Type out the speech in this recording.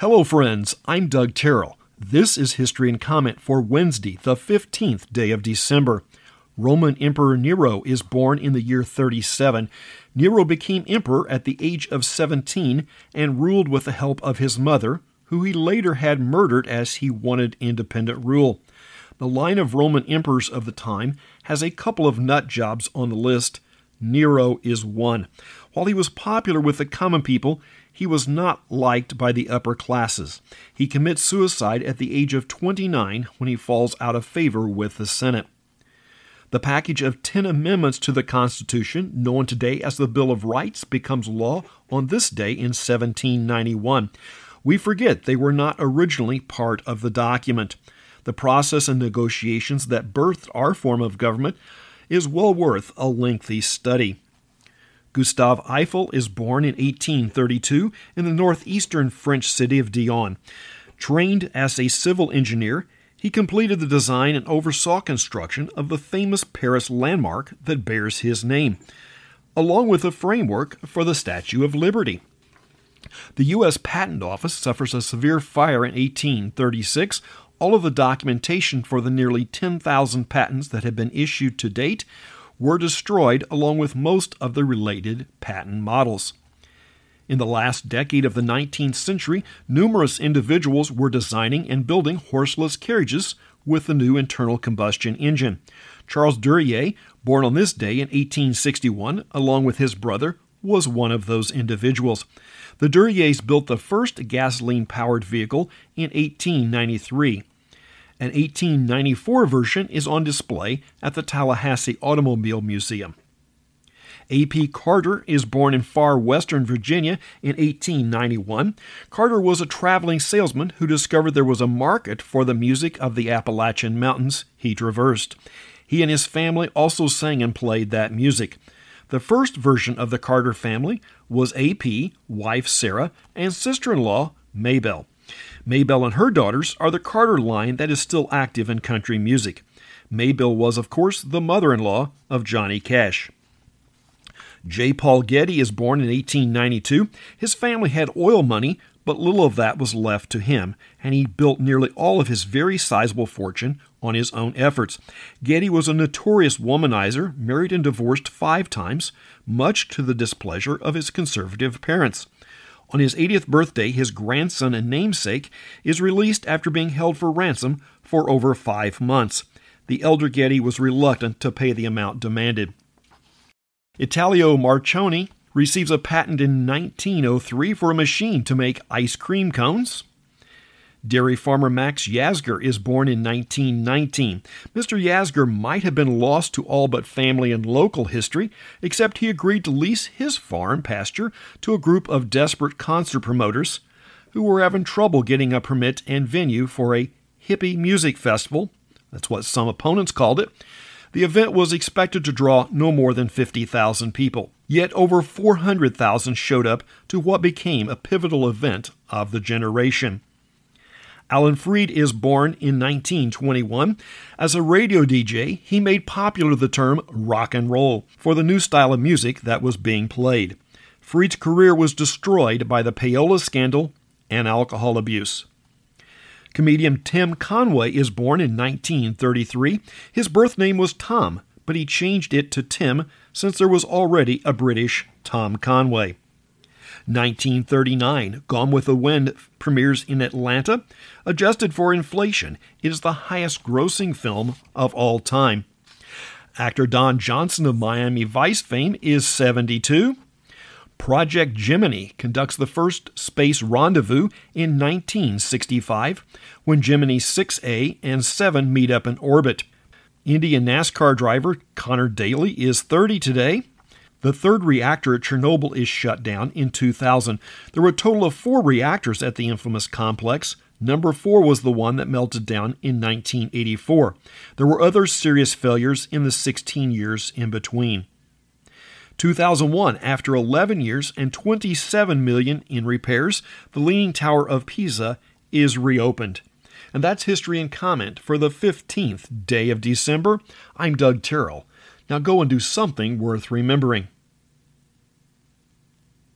Hello, friends. I'm Doug Terrell. This is History and Comment for Wednesday, the 15th day of December. Roman Emperor Nero is born in the year 37. Nero became emperor at the age of 17 and ruled with the help of his mother, who he later had murdered as he wanted independent rule. The line of Roman emperors of the time has a couple of nut jobs on the list. Nero is one. While he was popular with the common people, he was not liked by the upper classes. He commits suicide at the age of 29 when he falls out of favor with the Senate. The package of 10 amendments to the Constitution, known today as the Bill of Rights, becomes law on this day in 1791. We forget they were not originally part of the document. The process and negotiations that birthed our form of government is well worth a lengthy study. Gustave Eiffel is born in 1832 in the northeastern French city of Dijon. Trained as a civil engineer, he completed the design and oversaw construction of the famous Paris landmark that bears his name, along with a framework for the Statue of Liberty. The U.S. Patent Office suffers a severe fire in 1836. All of the documentation for the nearly 10,000 patents that have been issued to date were destroyed along with most of the related patent models. In the last decade of the 19th century, numerous individuals were designing and building horseless carriages with the new internal combustion engine. Charles Duryea, born on this day in 1861, along with his brother, was one of those individuals. The Duryeas built the first gasoline powered vehicle in 1893. An 1894 version is on display at the Tallahassee Automobile Museum. A.P. Carter is born in far western Virginia in 1891. Carter was a traveling salesman who discovered there was a market for the music of the Appalachian Mountains he traversed. He and his family also sang and played that music. The first version of the Carter family was A.P., wife Sarah, and sister in law Maybelle. Maybelle and her daughters are the Carter line that is still active in country music. Maybelle was, of course, the mother in law of Johnny Cash. J. Paul Getty is born in 1892. His family had oil money, but little of that was left to him, and he built nearly all of his very sizable fortune on his own efforts. Getty was a notorious womanizer, married and divorced five times, much to the displeasure of his conservative parents. On his 80th birthday, his grandson and namesake is released after being held for ransom for over five months. The elder Getty was reluctant to pay the amount demanded. Italo Marchiony receives a patent in 1903 for a machine to make ice cream cones. Dairy farmer Max Yasgur is born in 1919. Mr. Yasgur might have been lost to all but family and local history, except he agreed to lease his farm pasture to a group of desperate concert promoters who were having trouble getting a permit and venue for a hippie music festival. That's what some opponents called it. The event was expected to draw no more than 50,000 people. Yet over 400,000 showed up to what became a pivotal event of the generation. Alan Freed is born in 1921. As a radio DJ, he made popular the term rock and roll for the new style of music that was being played. Freed's career was destroyed by the payola scandal and alcohol abuse. Comedian Tim Conway is born in 1933. His birth name was Tom, but he changed it to Tim since there was already a British Tom Conway. 1939, Gone with the Wind premieres in Atlanta. Adjusted for inflation, it is the highest grossing film of all time. Actor Don Johnson of Miami Vice fame is 72. Project Gemini conducts the first space rendezvous in 1965 when Gemini 6A and 7 meet up in orbit. Indian NASCAR driver Conor Daly is 30 today. The third reactor at Chernobyl is shut down in 2000. There were a total of four reactors at the infamous complex. Number four was the one that melted down in 1984. There were other serious failures in the 16 years in between. 2001, after 11 years and 27 million in repairs, the Leaning Tower of Pisa is reopened. And that's history and comment for the 15th day of December. I'm Doug Terrell. Now go and do something worth remembering.